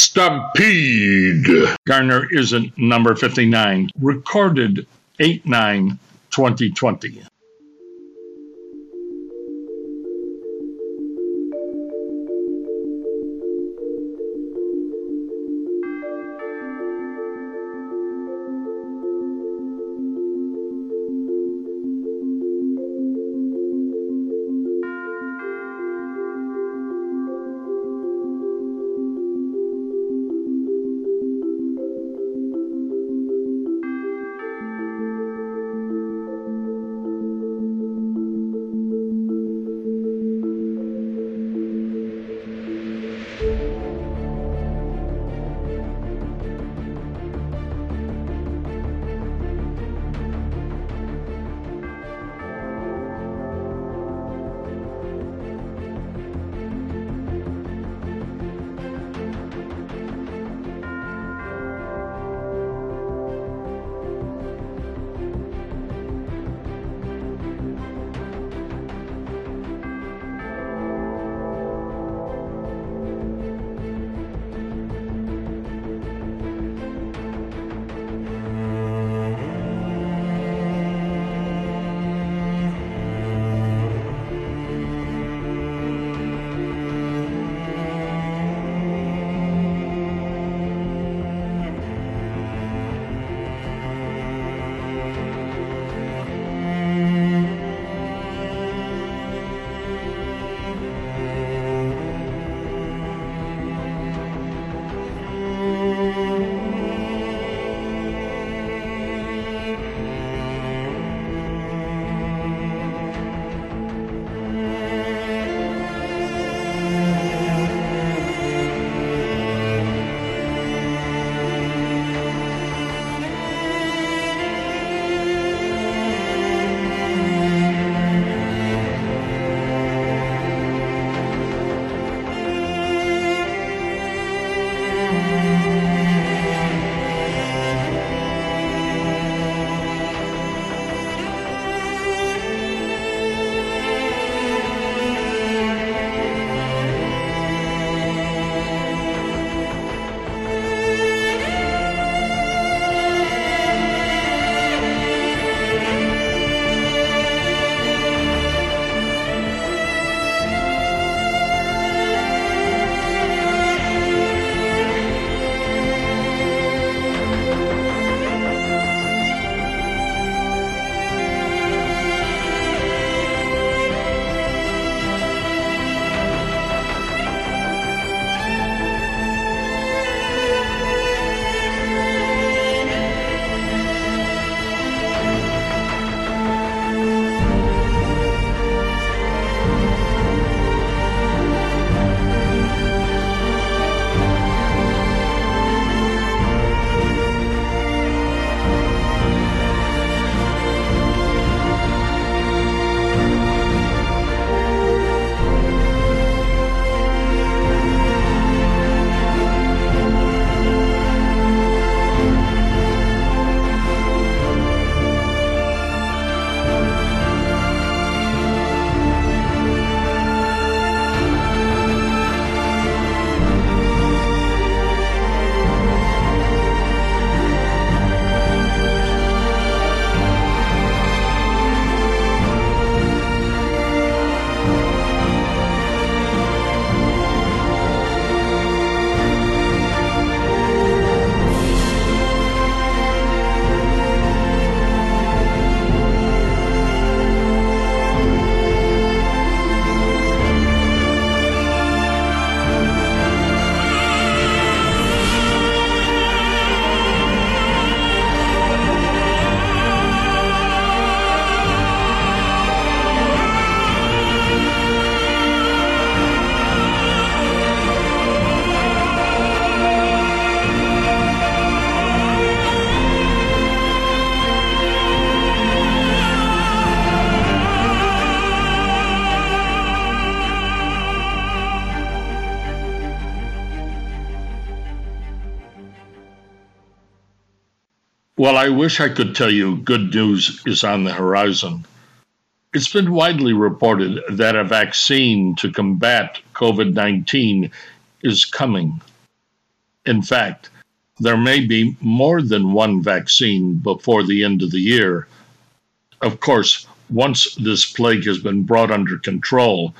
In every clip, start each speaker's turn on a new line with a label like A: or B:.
A: Stampede. Garner isn't number 59, recorded 8 9 2020. Well, I wish I could tell you good news is on the horizon. It's been widely reported that a vaccine to combat COVID 19 is coming. In fact, there may be more than one vaccine before the end of the year. Of course, once this plague has been brought under control,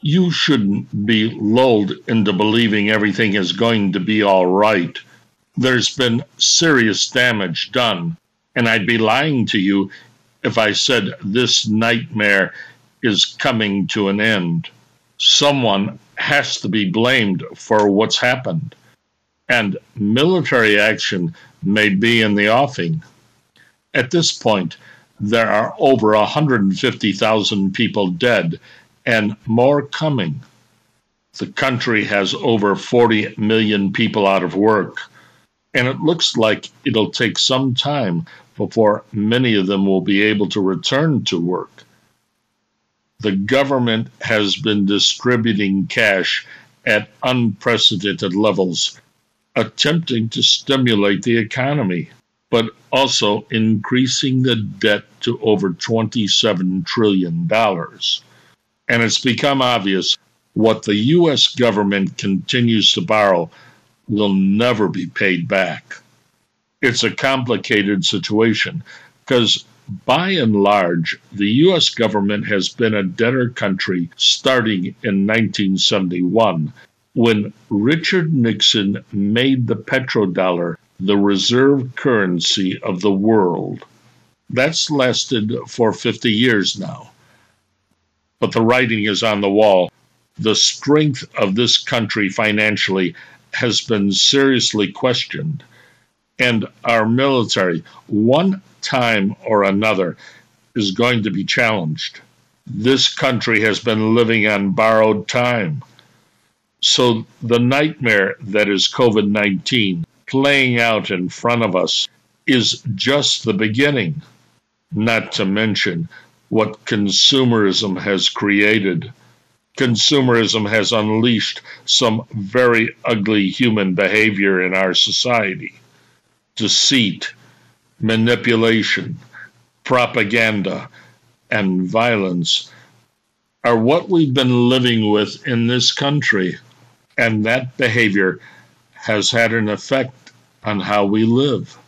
A: you shouldn't be lulled into believing everything is going to be all right. There's been serious damage done, and I'd be lying to you if I said this nightmare is coming to an end. Someone has to be blamed for what's happened and military action may be in the offing. At this point, there are over 150,000 people dead and more coming. The country has over 40 million people out of work, and it looks like it'll take some time before many of them will be able to return to work. The government has been distributing cash at unprecedented levels attempting to stimulate the economy, but also increasing the debt to over $27 trillion. And it's become obvious what the U.S. government continues to borrow will never be paid back. It's a complicated situation because by and large, the U.S. government has been a debtor country starting in 1971 when Richard Nixon made the petrodollar the reserve currency of the world. That's lasted for 50 years now. But the writing is on the wall. The strength of this country financially has been seriously questioned. And our military, one time or another, is going to be challenged. This country has been living on borrowed time. So the nightmare that is COVID 19 playing out in front of us is just the beginning, not to mention what consumerism has created. Consumerism has unleashed some very ugly human behavior in our society deceit, manipulation, propaganda, and violence are what we've been living with in this country. And that behavior has had an effect on how we live.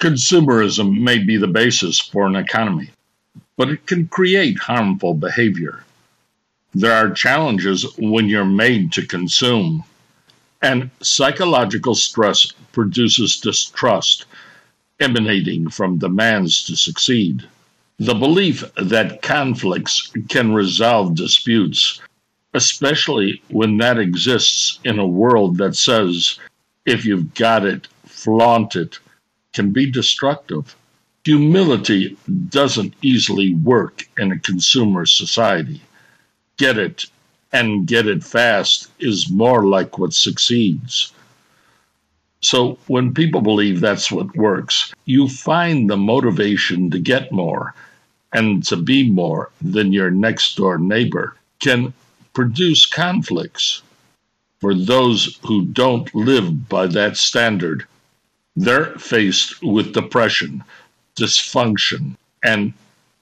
A: Consumerism may be the basis for an economy, but it can create harmful behavior. There are challenges when you're made to consume. And psychological stress produces distrust emanating from demands to succeed. The belief that conflicts can resolve disputes, especially when that exists in a world that says, if you've got it, flaunt it, can be destructive. Humility doesn't easily work in a consumer society. Get it and get it fast is more like what succeeds. So when people believe that's what works, you find the motivation to get more and to be more than your next door neighbor can produce conflicts. For those who don't live by that standard, they're faced with depression, dysfunction, and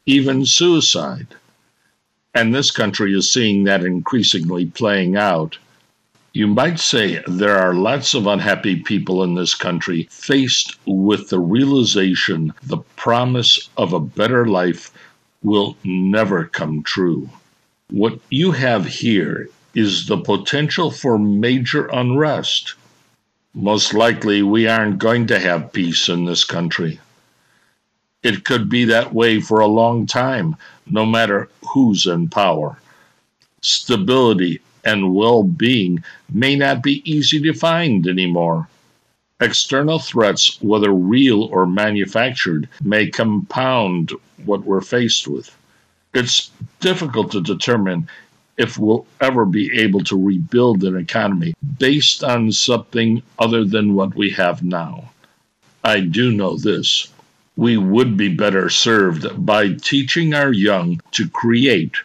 A: even suicide. And this country is seeing that increasingly playing out. You might say there are lots of unhappy people in this country faced with the realization the promise of a better life will never come true. What you have here is the potential for major unrest. Most likely, we aren't going to have peace in this country. It could be that way for a long time, no matter who's in power. Stability and well being may not be easy to find anymore. External threats, whether real or manufactured, may compound what we're faced with. It's difficult to determine if we'll ever be able to rebuild an economy based on something other than what we have now. I do know this. We would be better served by teaching our young to create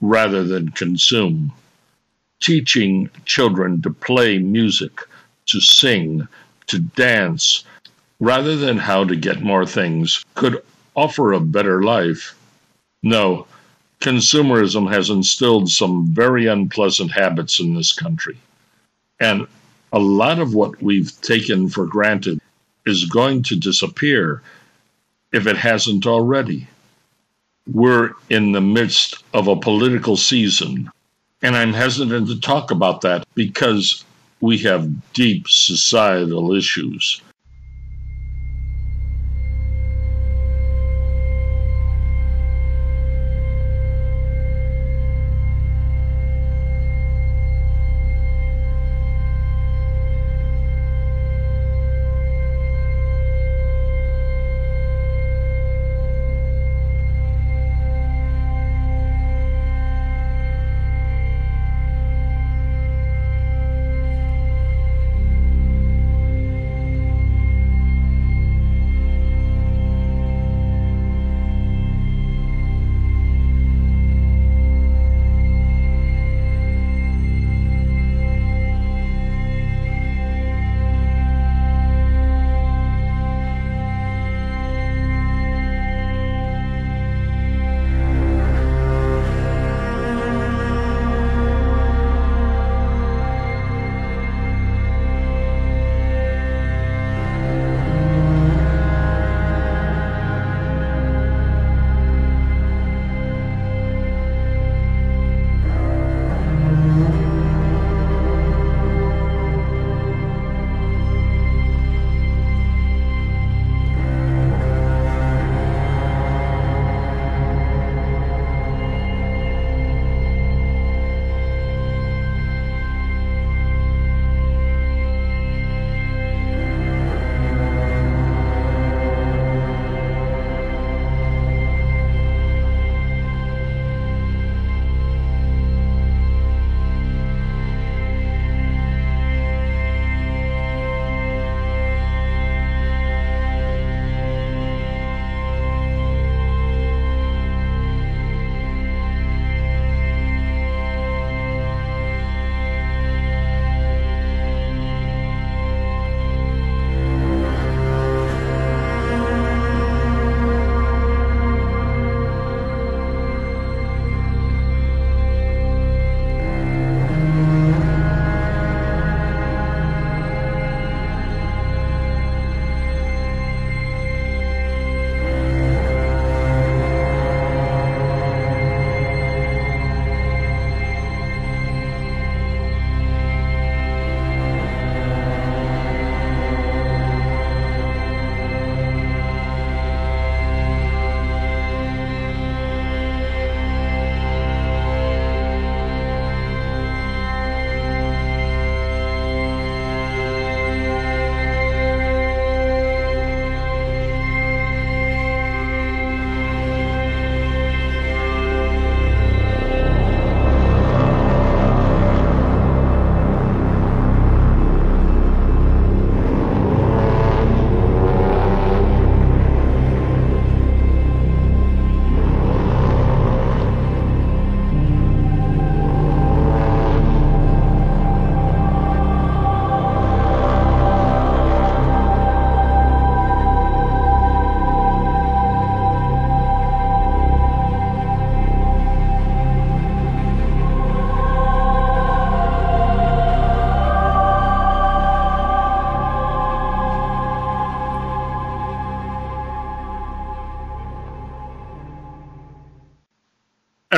A: rather than consume teaching children to play music, to sing, to dance, rather than how to get more things, could offer a better life. No, consumerism has instilled some very unpleasant habits in this country. And a lot of what we've taken for granted is going to disappear if it hasn't already. We're in the midst of a political season and I'm hesitant to talk about that because we have deep societal issues.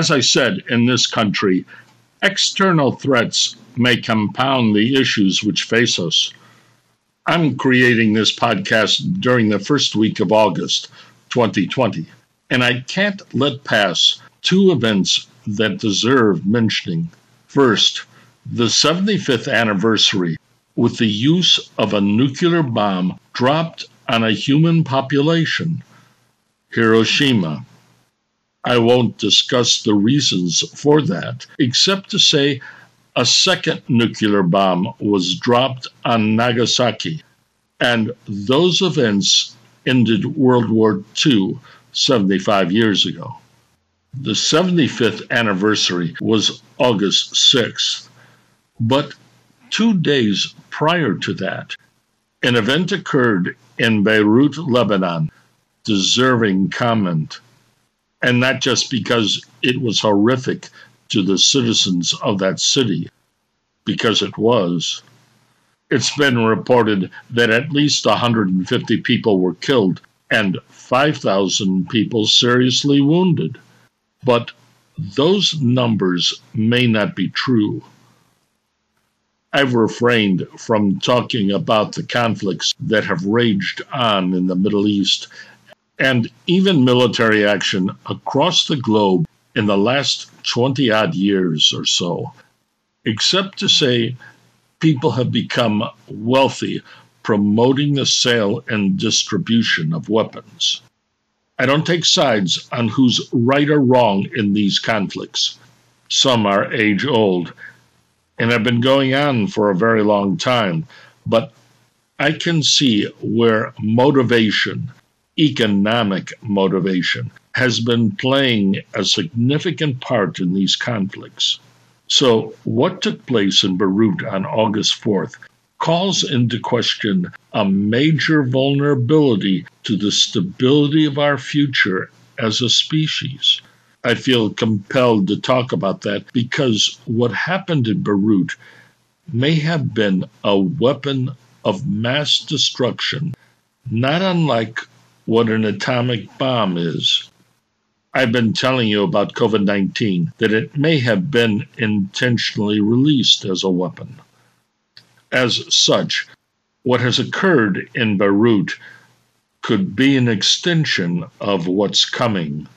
A: As I said, in this country, external threats may compound the issues which face us. I'm creating this podcast during the first week of August 2020, and I can't let pass two events that deserve mentioning. First, the 75th anniversary with the use of a nuclear bomb dropped on a human population, Hiroshima. I won't discuss the reasons for that, except to say a second nuclear bomb was dropped on Nagasaki, and those events ended World War II 75 years ago. The 75th anniversary was August 6th, but two days prior to that, an event occurred in Beirut, Lebanon, deserving comment, and not just because it was horrific to the citizens of that city, because it was. It's been reported that at least 150 people were killed and 5,000 people seriously wounded. But those numbers may not be true. I've refrained from talking about the conflicts that have raged on in the Middle East and even military action across the globe in the last 20 odd years or so, except to say people have become wealthy promoting the sale and distribution of weapons. I don't take sides on who's right or wrong in these conflicts. Some are age old and have been going on for a very long time, but I can see where motivation, economic motivation, has been playing a significant part in these conflicts. So, what took place in Beirut on August 4th calls into question a major vulnerability to the stability of our future as a species. I feel compelled to talk about that because what happened in Beirut may have been a weapon of mass destruction, not unlike what an atomic bomb is. I've been telling you about COVID 19 that it may have been intentionally released as a weapon. As such, what has occurred in Beirut could be an extension of what's coming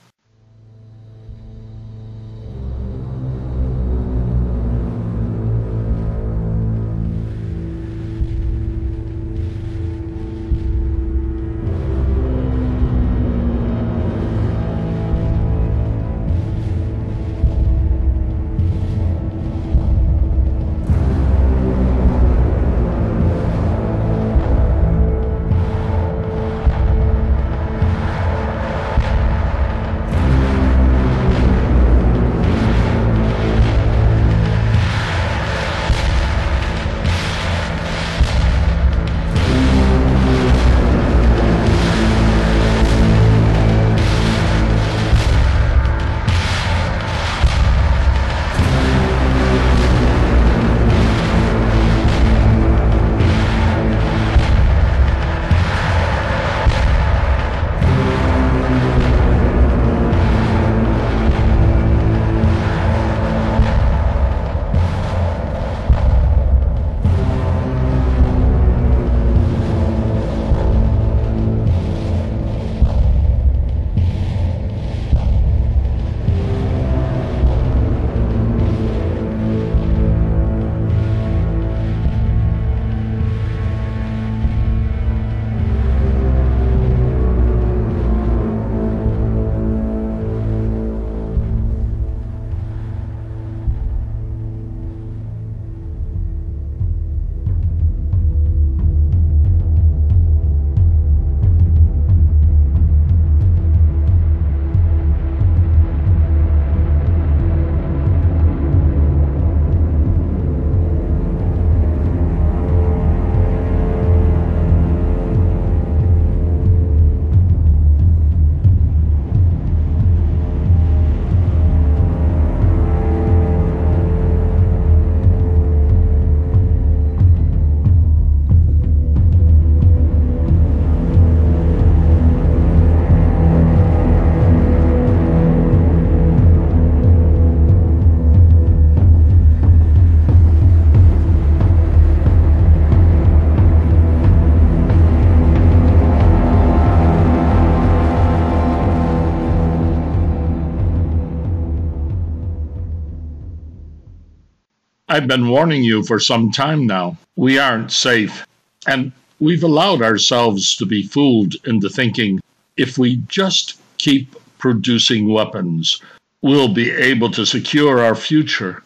A: I've been warning you for some time now. We aren't safe. And we've allowed ourselves to be fooled into thinking if we just keep producing weapons, we'll be able to secure our future.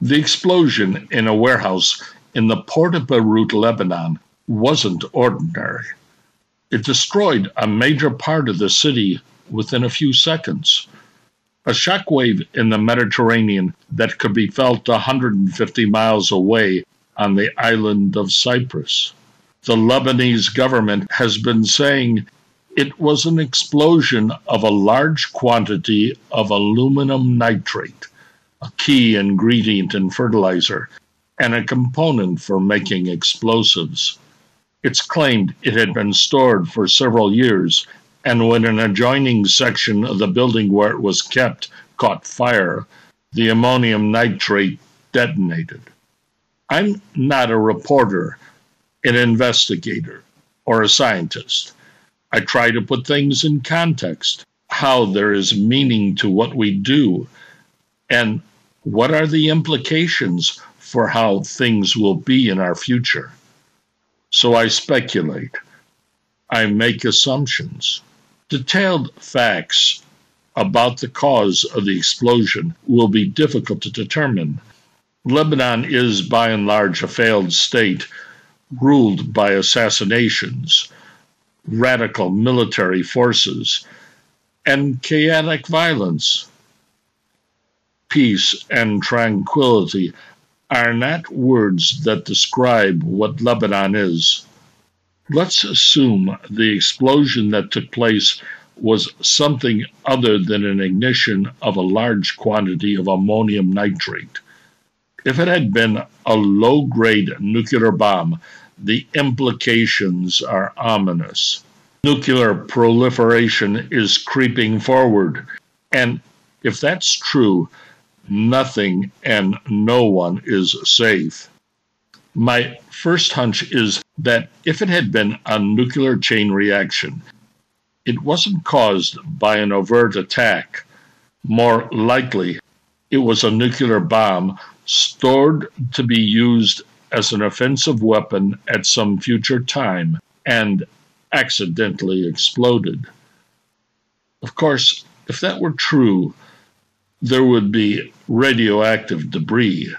A: The explosion in a warehouse in the port of Beirut, Lebanon, wasn't ordinary. It destroyed a major part of the city within a few seconds. A shockwave in the Mediterranean that could be felt 150 miles away on the island of Cyprus. The Lebanese government has been saying it was an explosion of a large quantity of ammonium nitrate, a key ingredient in fertilizer and a component for making explosives. It's claimed it had been stored for several years, and when an adjoining section of the building where it was kept caught fire, the ammonium nitrate detonated. I'm not a reporter, an investigator, or a scientist. I try to put things in context, how there is meaning to what we do, and what are the implications for how things will be in our future. So I speculate. I make assumptions. Detailed facts about the cause of the explosion will be difficult to determine. Lebanon is by and large a failed state ruled by assassinations radical military forces, and chaotic violence. Peace and tranquility are not words that describe what Lebanon is. Let's assume the explosion that took place was something other than an ignition of a large quantity of ammonium nitrate. If it had been a low grade nuclear bomb the implications are ominous. Nuclear proliferation is creeping forward. And if that's true, nothing and no one is safe. My first hunch is that if it had been a nuclear chain reaction, it wasn't caused by an overt attack. More likely, it was a nuclear bomb stored to be used as an offensive weapon at some future time and accidentally exploded. Of course, if that were true, there would be radioactive debris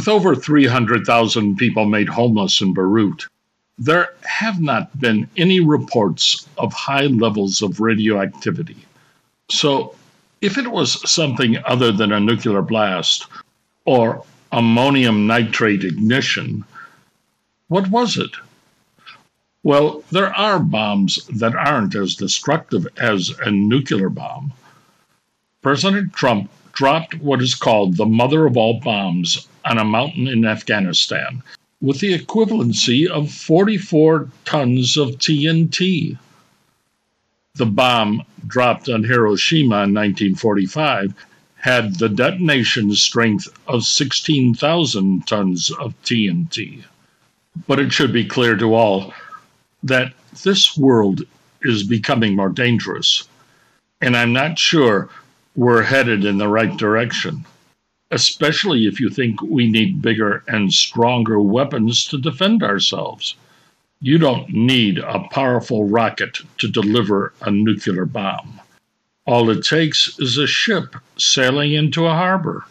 A: With over 300,000 people made homeless in Beirut, there have not been any reports of high levels of radioactivity. So, if it was something other than a nuclear blast or ammonium nitrate ignition, what was it? Well, there are bombs that aren't as destructive as a nuclear bomb. President Trump dropped what is called the mother of all bombs on a mountain in Afghanistan with the equivalency of 44 tons of TNT. The bomb dropped on Hiroshima in 1945 had the detonation strength of 16,000 tons of TNT. But it should be clear to all that this world is becoming more dangerous, and I'm not sure we're headed in the right direction especially if you think we need bigger and stronger weapons to defend ourselves. You don't need a powerful rocket to deliver a nuclear bomb. All it takes is a ship sailing into a harbor.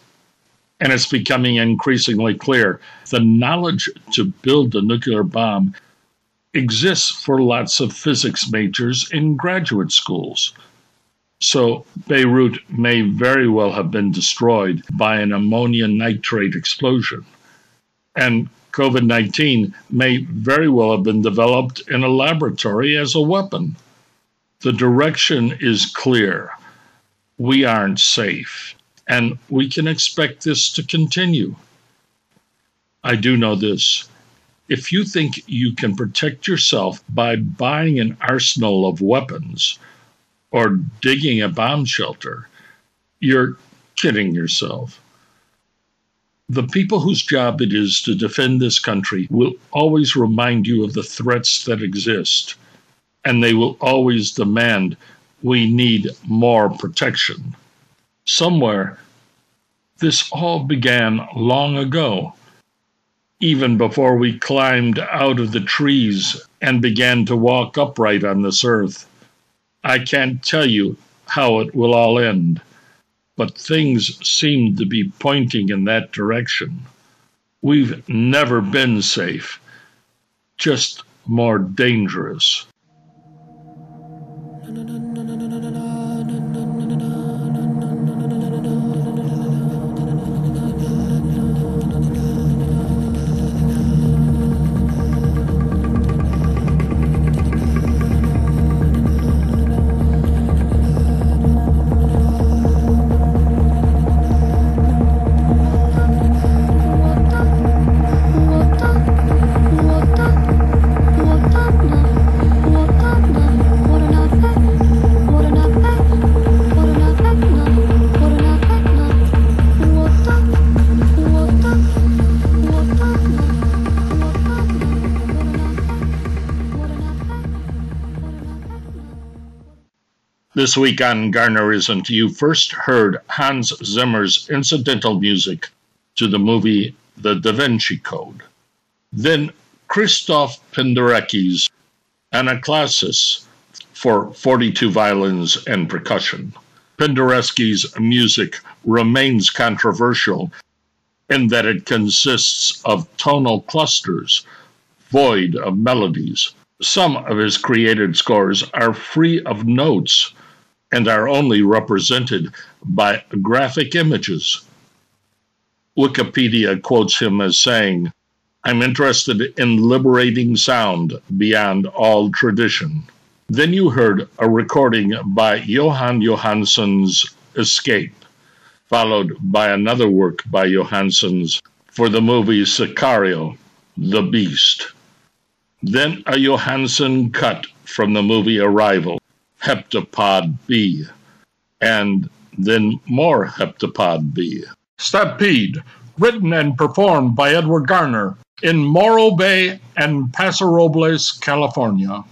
A: And it's becoming increasingly clear the knowledge to build a nuclear bomb exists for lots of physics majors in graduate schools. So Beirut may very well have been destroyed by an ammonia nitrate explosion. And COVID 19 may very well have been developed in a laboratory as a weapon. The direction is clear. We aren't safe, and we can expect this to continue. I do know this. If you think you can protect yourself by buying an arsenal of weapons, or digging a bomb shelter, you're kidding yourself. The people whose job it is to defend this country will always remind you of the threats that exist, and they will always demand we need more protection. Somewhere, this all began long ago, even before we climbed out of the trees and began to walk upright on this earth. I can't tell you how it will all end, but things seem to be pointing in that direction. We've never been safe, just more dangerous. This week on Garner Isn't, you first heard Hans Zimmer's incidental music to the movie The Da Vinci Code. Then Christoph Penderecki's Anaklasis for 42 violins and percussion. Penderecki's music remains controversial in that it consists of tonal clusters void of melodies. Some of his created scores are free of notes and are only represented by graphic images. Wikipedia quotes him as saying, I'm interested in liberating sound beyond all tradition. Then you heard a recording by Jóhann Jóhannsson's Escape, followed by another work by Jóhannsson's for the movie Sicario, The Beast. Then a Jóhannsson cut from the movie Arrival, heptapod B, and then more heptapod B. Stampede, written and performed by Edward Garner in Morro Bay and Paso Robles, California.